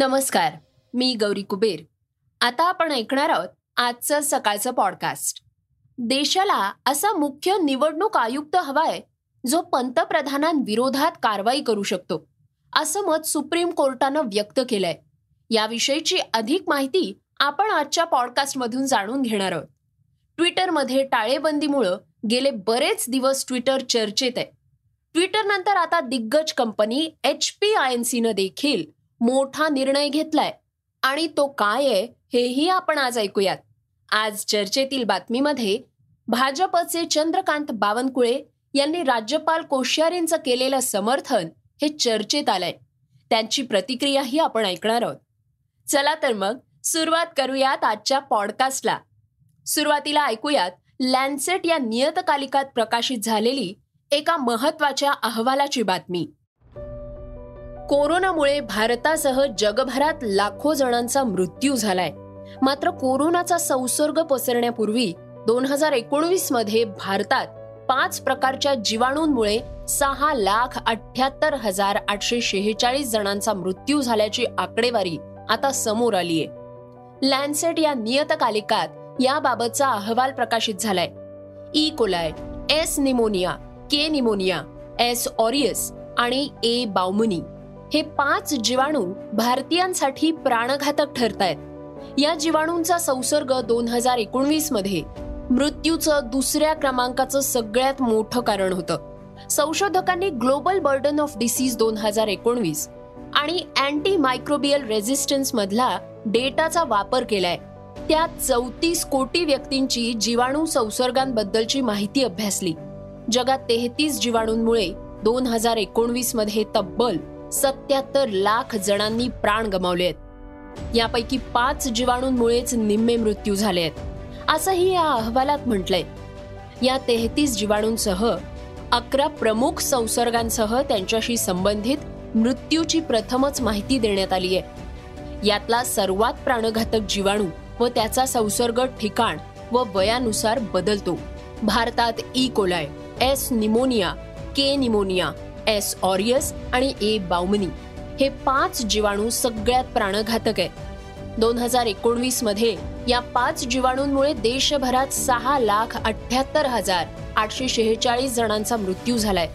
नमस्कार मी गौरी कुबेर. आता आपण ऐकणार आहोत आजचं सकाळचं पॉडकास्ट देशाला असा मुख्य निवडणूक आयुक्त हवाय जो पंतप्रधानांविरोधात कारवाई करू शकतो असं मत सुप्रीम कोर्टानं व्यक्त केलंय. याविषयीची अधिक माहिती आपण आजच्या पॉडकास्टमधून जाणून घेणार आहोत. ट्विटरमध्ये टाळेबंदीमुळं गेले बरेच दिवस ट्विटर चर्चेत आहे. ट्विटरनंतर आता दिग्गज company H P I N सीनं देखील मोठा निर्णय घेतलाय. आणि तो काय आहे हेही आपण आज ऐकूयात. आज चर्चेतील बातमीमध्ये भाजपचे चंद्रकांत बावनकुळे यांनी राज्यपाल कोश्यारींचं केलेलं समर्थन हे चर्चेत आलंय. त्यांची प्रतिक्रियाही आपण ऐकणार आहोत. चला तर मग सुरुवात करूयात आजच्या पॉडकास्टला. सुरुवातीला ऐकूयात लॅन्सेट या नियतकालिकात प्रकाशित झालेली एका महत्त्वाच्या अहवालाची बातमी. कोरोनामुळे भारतासह जगभरात लाखो जणांचा मृत्यू झालाय. मात्र कोरोनाचा संसर्ग पसरण्यापूर्वी दोन हजार एकोणवीसमध्ये भारतात पाच प्रकारच्या जीवाणूंमुळे सहा लाख अठ्याहत्तर हजार आठशे शेहेचाळीस जणांचा मृत्यू झाल्याची आकडेवारी आता समोर आलीय. लॅन्सेट या नियतकालिकात याबाबतचा अहवाल प्रकाशित झालाय. E. Coli S. Pneumoniae K. Pneumoniae S. Aureus आणि ए. बाउमनी. हे पाच जीवाणू भारतीयांसाठी प्राणघातक ठरतायत. या जीवाणूंचा संसर्ग दोन हजार एकोणवीसमध्ये मृत्यूचं दुसऱ्या क्रमांकाचं सगळ्यात मोठं कारण होतं. संशोधकांनी ग्लोबल बर्डन ऑफ डिसीज दोन हजार एकोणवीस आणि अँटी मायक्रोबियल रेझिस्टन्स मधला डेटाचा वापर केलाय. त्यात चौतीस कोटी व्यक्तींची जीवाणू संसर्गांबद्दलची माहिती अभ्यासली. जगात तेहतीस जीवाणूंमुळे दोन हजार एकोणवीसमध्ये तब्बल सत्याहत्तर लाख जणांनी प्राण गमावले आहेत. यापैकी पाच जीवाणूंमुळेच निम्मे मृत्यू झाले आहेत. असंही या अहवालात म्हटलंय. या तेहतीस जीवाणूंसह अकरा प्रमुख संसर्गांसह त्यांच्याशी संबंधित मृत्यूची प्रथमच माहिती देण्यात आली आहे. यातला सर्वात प्राणघातक जीवाणू व त्याचा संसर्ग ठिकाण व वयानुसार बदलतो. भारतात E. Coli S. Pneumoniae K. Pneumoniae S aureus आणि ए बाउमनी हे पाच जीवाणू सगळ्यात प्राणघातक आहेत. दोन हजार एकोणवीसमध्ये या पाच जीवाणूंमुळे देशभरात सहा लाख अठ्याहत्तर हजार आठशे शेहेचाळीस जणांचा मृत्यू झालाय.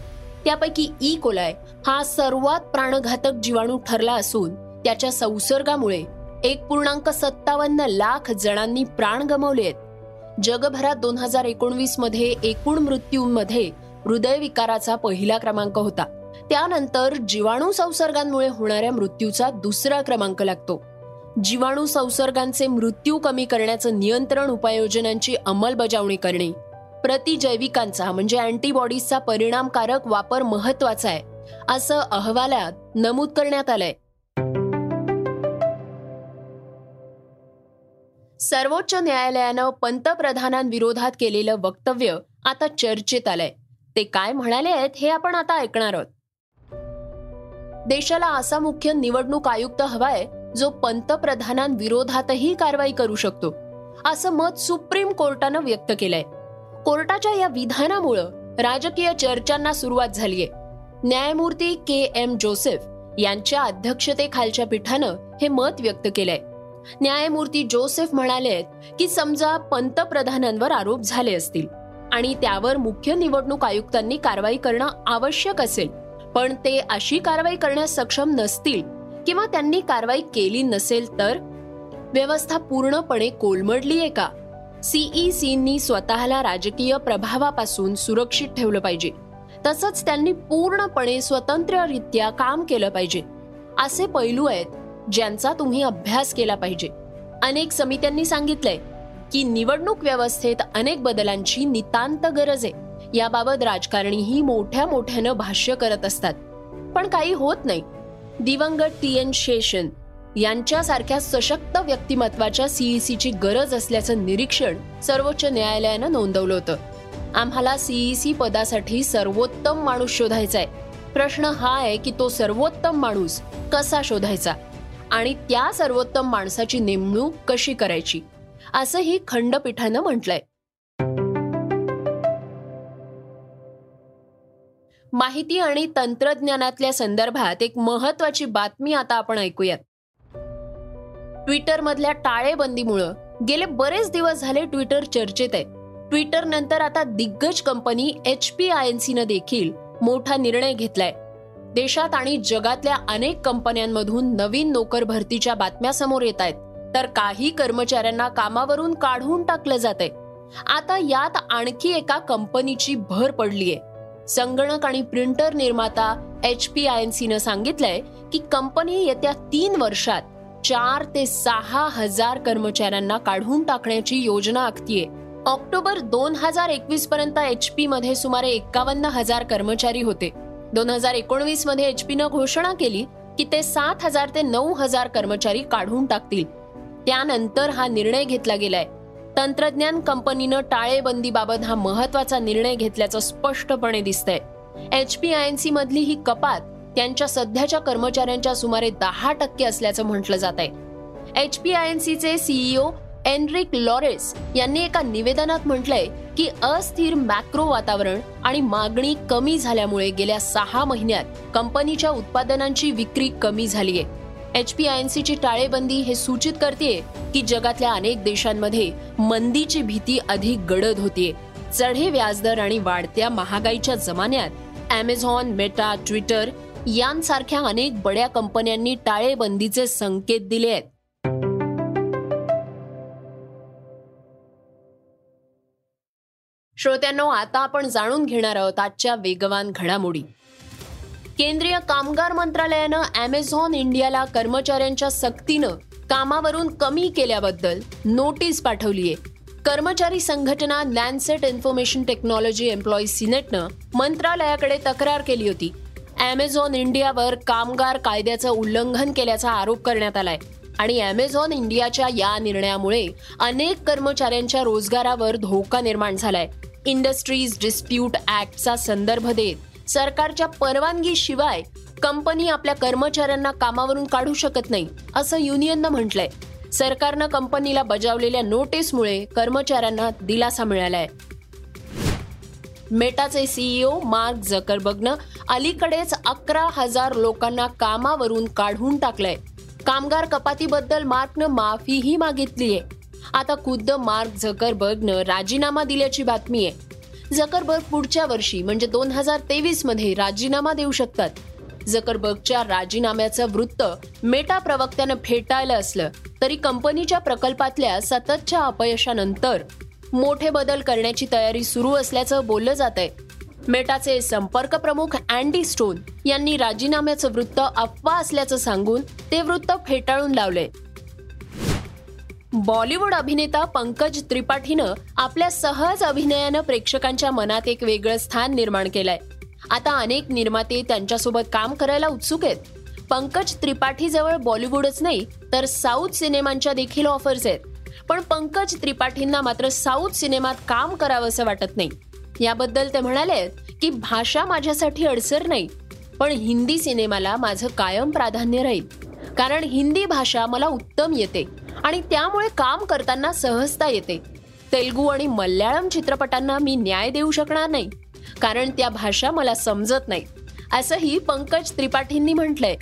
त्यापैकी ई. कोलाय हा सर्वात प्राणघातक जीवाणू ठरला असून त्याच्या संसर्गामुळे एक पूर्णांक सत्तावन्न लाख जणांनी प्राण गमावले आहेत. जगभरात दोन हजार एकोणवीसमध्ये एकूण मृत्यूंमध्ये हृदयविकाराचा पहिला क्रमांक होता. त्यानंतर जीवाणू संसर्गांमुळे होणाऱ्या मृत्यूचा दुसरा क्रमांक लागतो. जीवाणू संसर्गांचे मृत्यू कमी करण्याचं नियंत्रण उपाययोजनांची अंमलबजावणी करणे. प्रतिजैविकांचा म्हणजे अँटीबॉडीजचा परिणामकारक वापर महत्त्वाचा आहे असं अहवालात नमूद करण्यात आलंय. सर्वोच्च न्यायालयानं पंतप्रधानांविरोधात केलेलं वक्तव्य आता चर्चेत आलंय. ते काय म्हणाले आहेत हे आपण आता ऐकणार आहोत. देशाला असा मुख्य निवडणूक आयुक्त हवाय जो पंतप्रधानांविरोधातही कारवाई करू शकतो असं मत सुप्रीम कोर्टानं व्यक्त केलंय. कोर्टाच्या या विधानामुळं राजकीय चर्चांना सुरुवात झालीय. न्यायमूर्ती के एम जोसेफ यांच्या अध्यक्षतेखालच्या पीठानं हे मत व्यक्त केलंय. न्यायमूर्ती जोसेफ म्हणाले की समजा पंतप्रधानांवर आरोप झाले असतील. आणि त्यावर मुख्य निवडणूक आयुक्तांनी कारवाई करणं आवश्यक असेल. पण ते अशी कारवाई करण्यास सक्षम नसतील किंवा त्यांनी कारवाई केली नसेल तर? व्यवस्था पूर्णपणे कोलमडली आहे का सीईसीनी स्वतःला राजकीय प्रभावापासून सुरक्षित ठेवलं पाहिजे. तसंच त्यांनी पूर्णपणे स्वतंत्ररित्या काम केलं पाहिजे. असे पैलू आहेत ज्यांचा तुम्ही अभ्यास केला पाहिजे. अनेक समित्यांनी सांगितलंय की निवडणूक व्यवस्थेत अनेक बदलांची नितांत गरज आहे. याबाबत राजकारणीही मोठ्या मोठ्यानं भाष्य करत असतात. पण काही होत नाही. दिवंगत टी एन शेषन यांच्यासारख्या सशक्त व्यक्तिमत्वाच्या सीईसीची गरज असल्याचं निरीक्षण सर्वोच्च न्यायालयानं नोंदवलं होतं. आम्हाला सीईसी पदासाठी सर्वोत्तम माणूस शोधायचा आहे. प्रश्न हा आहे की तो सर्वोत्तम माणूस कसा शोधायचा? आणि त्या सर्वोत्तम माणसाची नेमणूक कशी करायची? असंही खंडपीठानं म्हटलंय. माहिती आणि तंत्रज्ञानातल्या संदर्भात एक महत्वाची बातमी आता आपण ऐकूयात. ट्विटरमधल्या टाळेबंदीमुळं गेले बरेच दिवस झाले ट्विटर चर्चेत आहे. ट्विटर नंतर आता दिग्गज company H P I N सीनं देखील मोठा निर्णय घेतलाय. देशात आणि जगातल्या अनेक कंपन्यांमधून नवीन नोकर भरतीच्या बातम्या समोर येत आहेत. तर काही कर्मचाऱ्यांना कामावरून काढून टाकलं जात आहे आता यात आणखी एका कंपनीची भर पडलीये. संगणक आणि प्रिंटर निर्माता एच पी आय एन सीनं सांगितलंय की कंपनी येत्या तीन वर्षात चार ते सहा हजार कर्मचाऱ्यांना काढून टाकण्याची योजना आखतीये. ऑक्टोबर दोन हजार एकवीस पर्यंत एच पी मध्ये सुमारे एक्कावन्न हजार कर्मचारी होते. दोन हजार एकोणवीसमध्ये एच न घोषणा केली की ते सात हजार ते नऊ हजार कर्मचारी काढून टाकतील. त्यानंतर हा निर्णय घेतला गेलाय. तंत्रज्ञान कंपनीनं टाळेबंदीबाबत हा महत्त्वाचा निर्णय घेतल्याचं स्पष्टपणे दिसतंय. H P I N C मधली ही कपात त्यांच्या सध्याच्या कर्मचाऱ्यांच्या सुमारे दहा टक्के असल्याचं म्हटलं जात आहे एच पी आय एन सीचे सीईओ एनरिक लॉरेस यांनी एका निवेदनात म्हटलंय की अस्थिर मॅक्रो वातावरण आणि मागणी कमी झाल्यामुळे गेल्या सहा महिन्यात कंपनीच्या उत्पादनांची विक्री कमी झालीय. एच पी आय एन सीची टाळेबंदी हे सूचित करते की जगातल्या अनेक देशांमध्ये मंदीची भीती अधिक गडद होतीये. चढे व्याजदर आणि वाढत्या महागाईच्या जमान्यात अमेझॉन मेटा ट्विटर यांसारख्या अनेक बड्या कंपन्यांनी टाळेबंदीचे संकेत दिले आहेत. श्रोत्यांनो आता आपण जाणून घेणार आहोत आजच्या वेगवान घडामोडी. केंद्रीय कामगार मंत्रालयानं अमेझॉन इंडियाला कर्मचाऱ्यांच्या सक्तीनं कामावरून कमी केल्याबद्दल नोटीस पाठवलीय. कर्मचारी संघटना लँडसेट इन्फॉर्मेशन टेक्नॉलॉजी एम्प्लॉई सिनेटनं मंत्रालयाकडे तक्रार केली होती. अमेझॉन इंडियावर कामगार कायद्याचं उल्लंघन केल्याचा आरोप करण्यात आलाय. आणि अमेझॉन इंडियाच्या या निर्णयामुळे अनेक कर्मचाऱ्यांच्या रोजगारावर धोका निर्माण झालाय. इंडस्ट्रीज डिस्प्यूट ऍक्टचा संदर्भ देत सरकारच्या परवानगीशिवाय कंपनी आपल्या कर्मचाऱ्यांना कामावरून काढू शकत नाही असं युनियननं म्हटलंय. सरकारनं कंपनीला बजावलेल्या नोटीसमुळे कर्मचाऱ्यांना दिलासा मिळालाय. मेटाचे सीईओ मार्क झकरबर्गनं अलीकडेच अकरा हजार लोकांना कामावरून काढून टाकलंय. कामगार कपातीबद्दल मार्कनं माफीही मागितलीय. आता खुद्द मार्क झकरबर्गनं राजीनामा दिल्याची बातमी आहे झकरबर्ग पुढच्या वर्षी म्हणजे दोन हजार तेवीसमध्ये राजीनामा देऊ शकतात. झकरबर्गच्या राजीनाम्याचं वृत्त मेटा प्रवक्त्यानं फेटाळलं असलं तरी कंपनीच्या प्रकल्पातल्या सततच्या अपयशानंतर मोठे बदल करण्याची तयारी सुरू असल्याचं बोललं जात आहे मेटाचे संपर्क प्रमुख अँडी स्टोन यांनी राजीनाम्याचं वृत्त अफवा असल्याचं सांगून ते वृत्त फेटाळून लावलंय. बॉलिवूड अभिनेता पंकज त्रिपाठीनं आपल्या सहज अभिनयानं प्रेक्षकांच्या मनात एक वेगळं स्थान निर्माण केलंय. आता अनेक निर्माते त्यांच्यासोबत काम करायला उत्सुक आहेत. पंकज त्रिपाठी जवळ बॉलिवूडच नाही तर साऊथ सिनेमांच्या देखील ऑफर्स आहेत. पण पंकज त्रिपाठींना मात्र साऊथ सिनेमात काम करावं असं वाटत नाही. याबद्दल ते म्हणाले की भाषा माझ्यासाठी अडसर नाही पण हिंदी सिनेमाला माझं कायम प्राधान्य राहील. कारण हिंदी भाषा मला उत्तम येते आणि त्यामुळे काम करताना सहजता येते. तेलगू आणि मल्याळम चित्रपटांना मी न्याय देऊ शकणार नाही कारण त्या भाषा मला समजत नाही असंही पंकज त्रिपाठींनी म्हटलंय.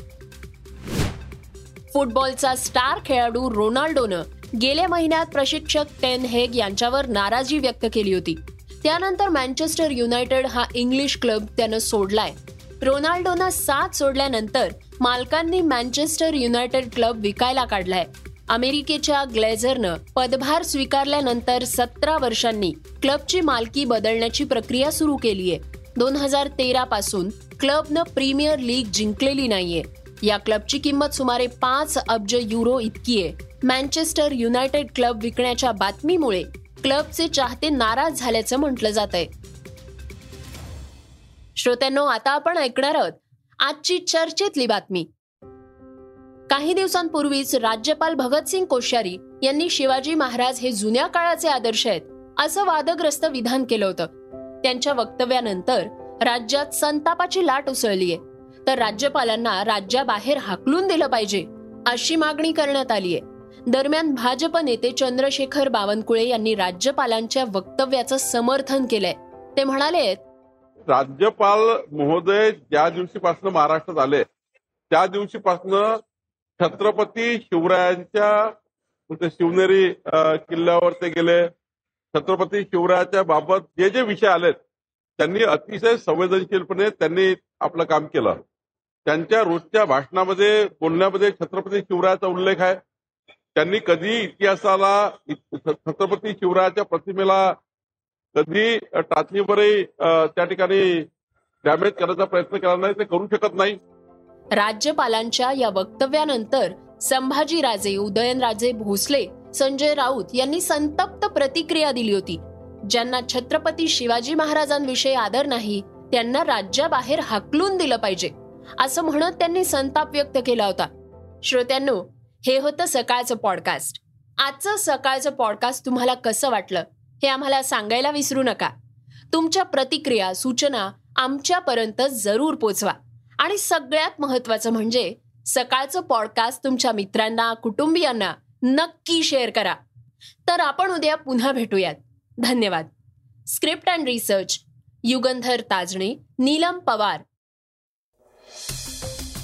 फुटबॉलचा स्टार खेळाडू रोनाल्डोनं गेल्या महिन्यात प्रशिक्षक टेन हेग यांच्यावर नाराजी व्यक्त केली होती. त्यानंतर मँचेस्टर युनायटेड हा इंग्लिश क्लब त्यानं सोडलाय. रोनाल्डोनं साथ सोडल्यानंतर मालकांनी मँचेस्टर युनायटेड क्लब विकायला काढलाय. अमेरिकेच्या ग्लेझरनं पदभार स्वीकारल्यानंतर सतरा वर्षांनी क्लबची मालकी बदलण्याची प्रक्रिया सुरू केली आहे दोन हजार तेरा पासून क्लबनं प्रीमियर लीग जिंकलेली नाहीये. या क्लबची किंमत सुमारे पाच अब्ज युरो इतकी आहे मँचेस्टर युनायटेड क्लब विकण्याच्या बातमीमुळे क्लबचे चाहते नाराज झाल्याचं म्हटलं जात आहे श्रोत्यांनो आता आपण ऐकणार आहोत आजची चर्चेतली बातमी. काही दिवसांपूर्वीच राज्यपाल भगतसिंग कोश्यारी यांनी शिवाजी महाराज हे जुन्या काळाचे आदर्श आहेत असं वादग्रस्त विधान केलं होतं. त्यांच्या वक्तव्यानंतर राज्यात संतापाची लाट उसळलीय तर राज्यपालांना राज्याबाहेर हाकलून दिलं पाहिजे अशी मागणी करण्यात आलीय दरम्यान भाजप नेते चंद्रशेखर बावनकुळे यांनी राज्यपालांच्या वक्तव्याचं समर्थन केलंय. ते म्हणाले राज्यपाल महोदय ज्या दिवशीपासून महाराष्ट्रात आले त्या दिवशीपासून छत्रपती शिवरायांच्या म्हणजे शिवनेरी किल्ल्यावर ते गेले. छत्रपती शिवरायाच्या बाबत जे जे विषय आलेत त्यांनी अतिशय संवेदनशीलपणे त्यांनी आपलं काम केलं. त्यांच्या रोजच्या भाषणामध्ये बोलण्यामध्ये छत्रपती शिवरायाचा उल्लेख आहे. त्यांनी कधी इतिहासाला छत्रपती शिवरायाच्या प्रतिमेला कधी टाचणीवरही त्या ठिकाणी डॅमेज करण्याचा प्रयत्न केला नाही ते करू शकत नाही. राज्यपालांच्या या वक्तव्यानंतर संभाजीराजे उदयनराजे भोसले संजय राऊत यांनी संतप्त प्रतिक्रिया दिली होती. ज्यांना छत्रपती शिवाजी महाराजांविषयी आदर नाही त्यांना राज्याबाहेर हाकलून दिलं पाहिजे असं म्हणत त्यांनी संताप व्यक्त केला होता. श्रोत्यांनो हे होतं सकाळचं पॉडकास्ट आजचं सकाळचं पॉडकास्ट तुम्हाला कसं वाटलं? हे आम्हाला सांगायला विसरू नका. तुमच्या प्रतिक्रिया सूचना आमच्यापर्यंत जरूर पोचवा. आणि सगळ्यात महत्वाचं म्हणजे सकाळचं पॉडकास्ट तुमच्या मित्रांना कुटुंबियांना नक्की शेअर करा. तर आपण उद्या पुन्हा भेटूयात. धन्यवाद. Script and research Yugandhar Tajane Neelam Pawar.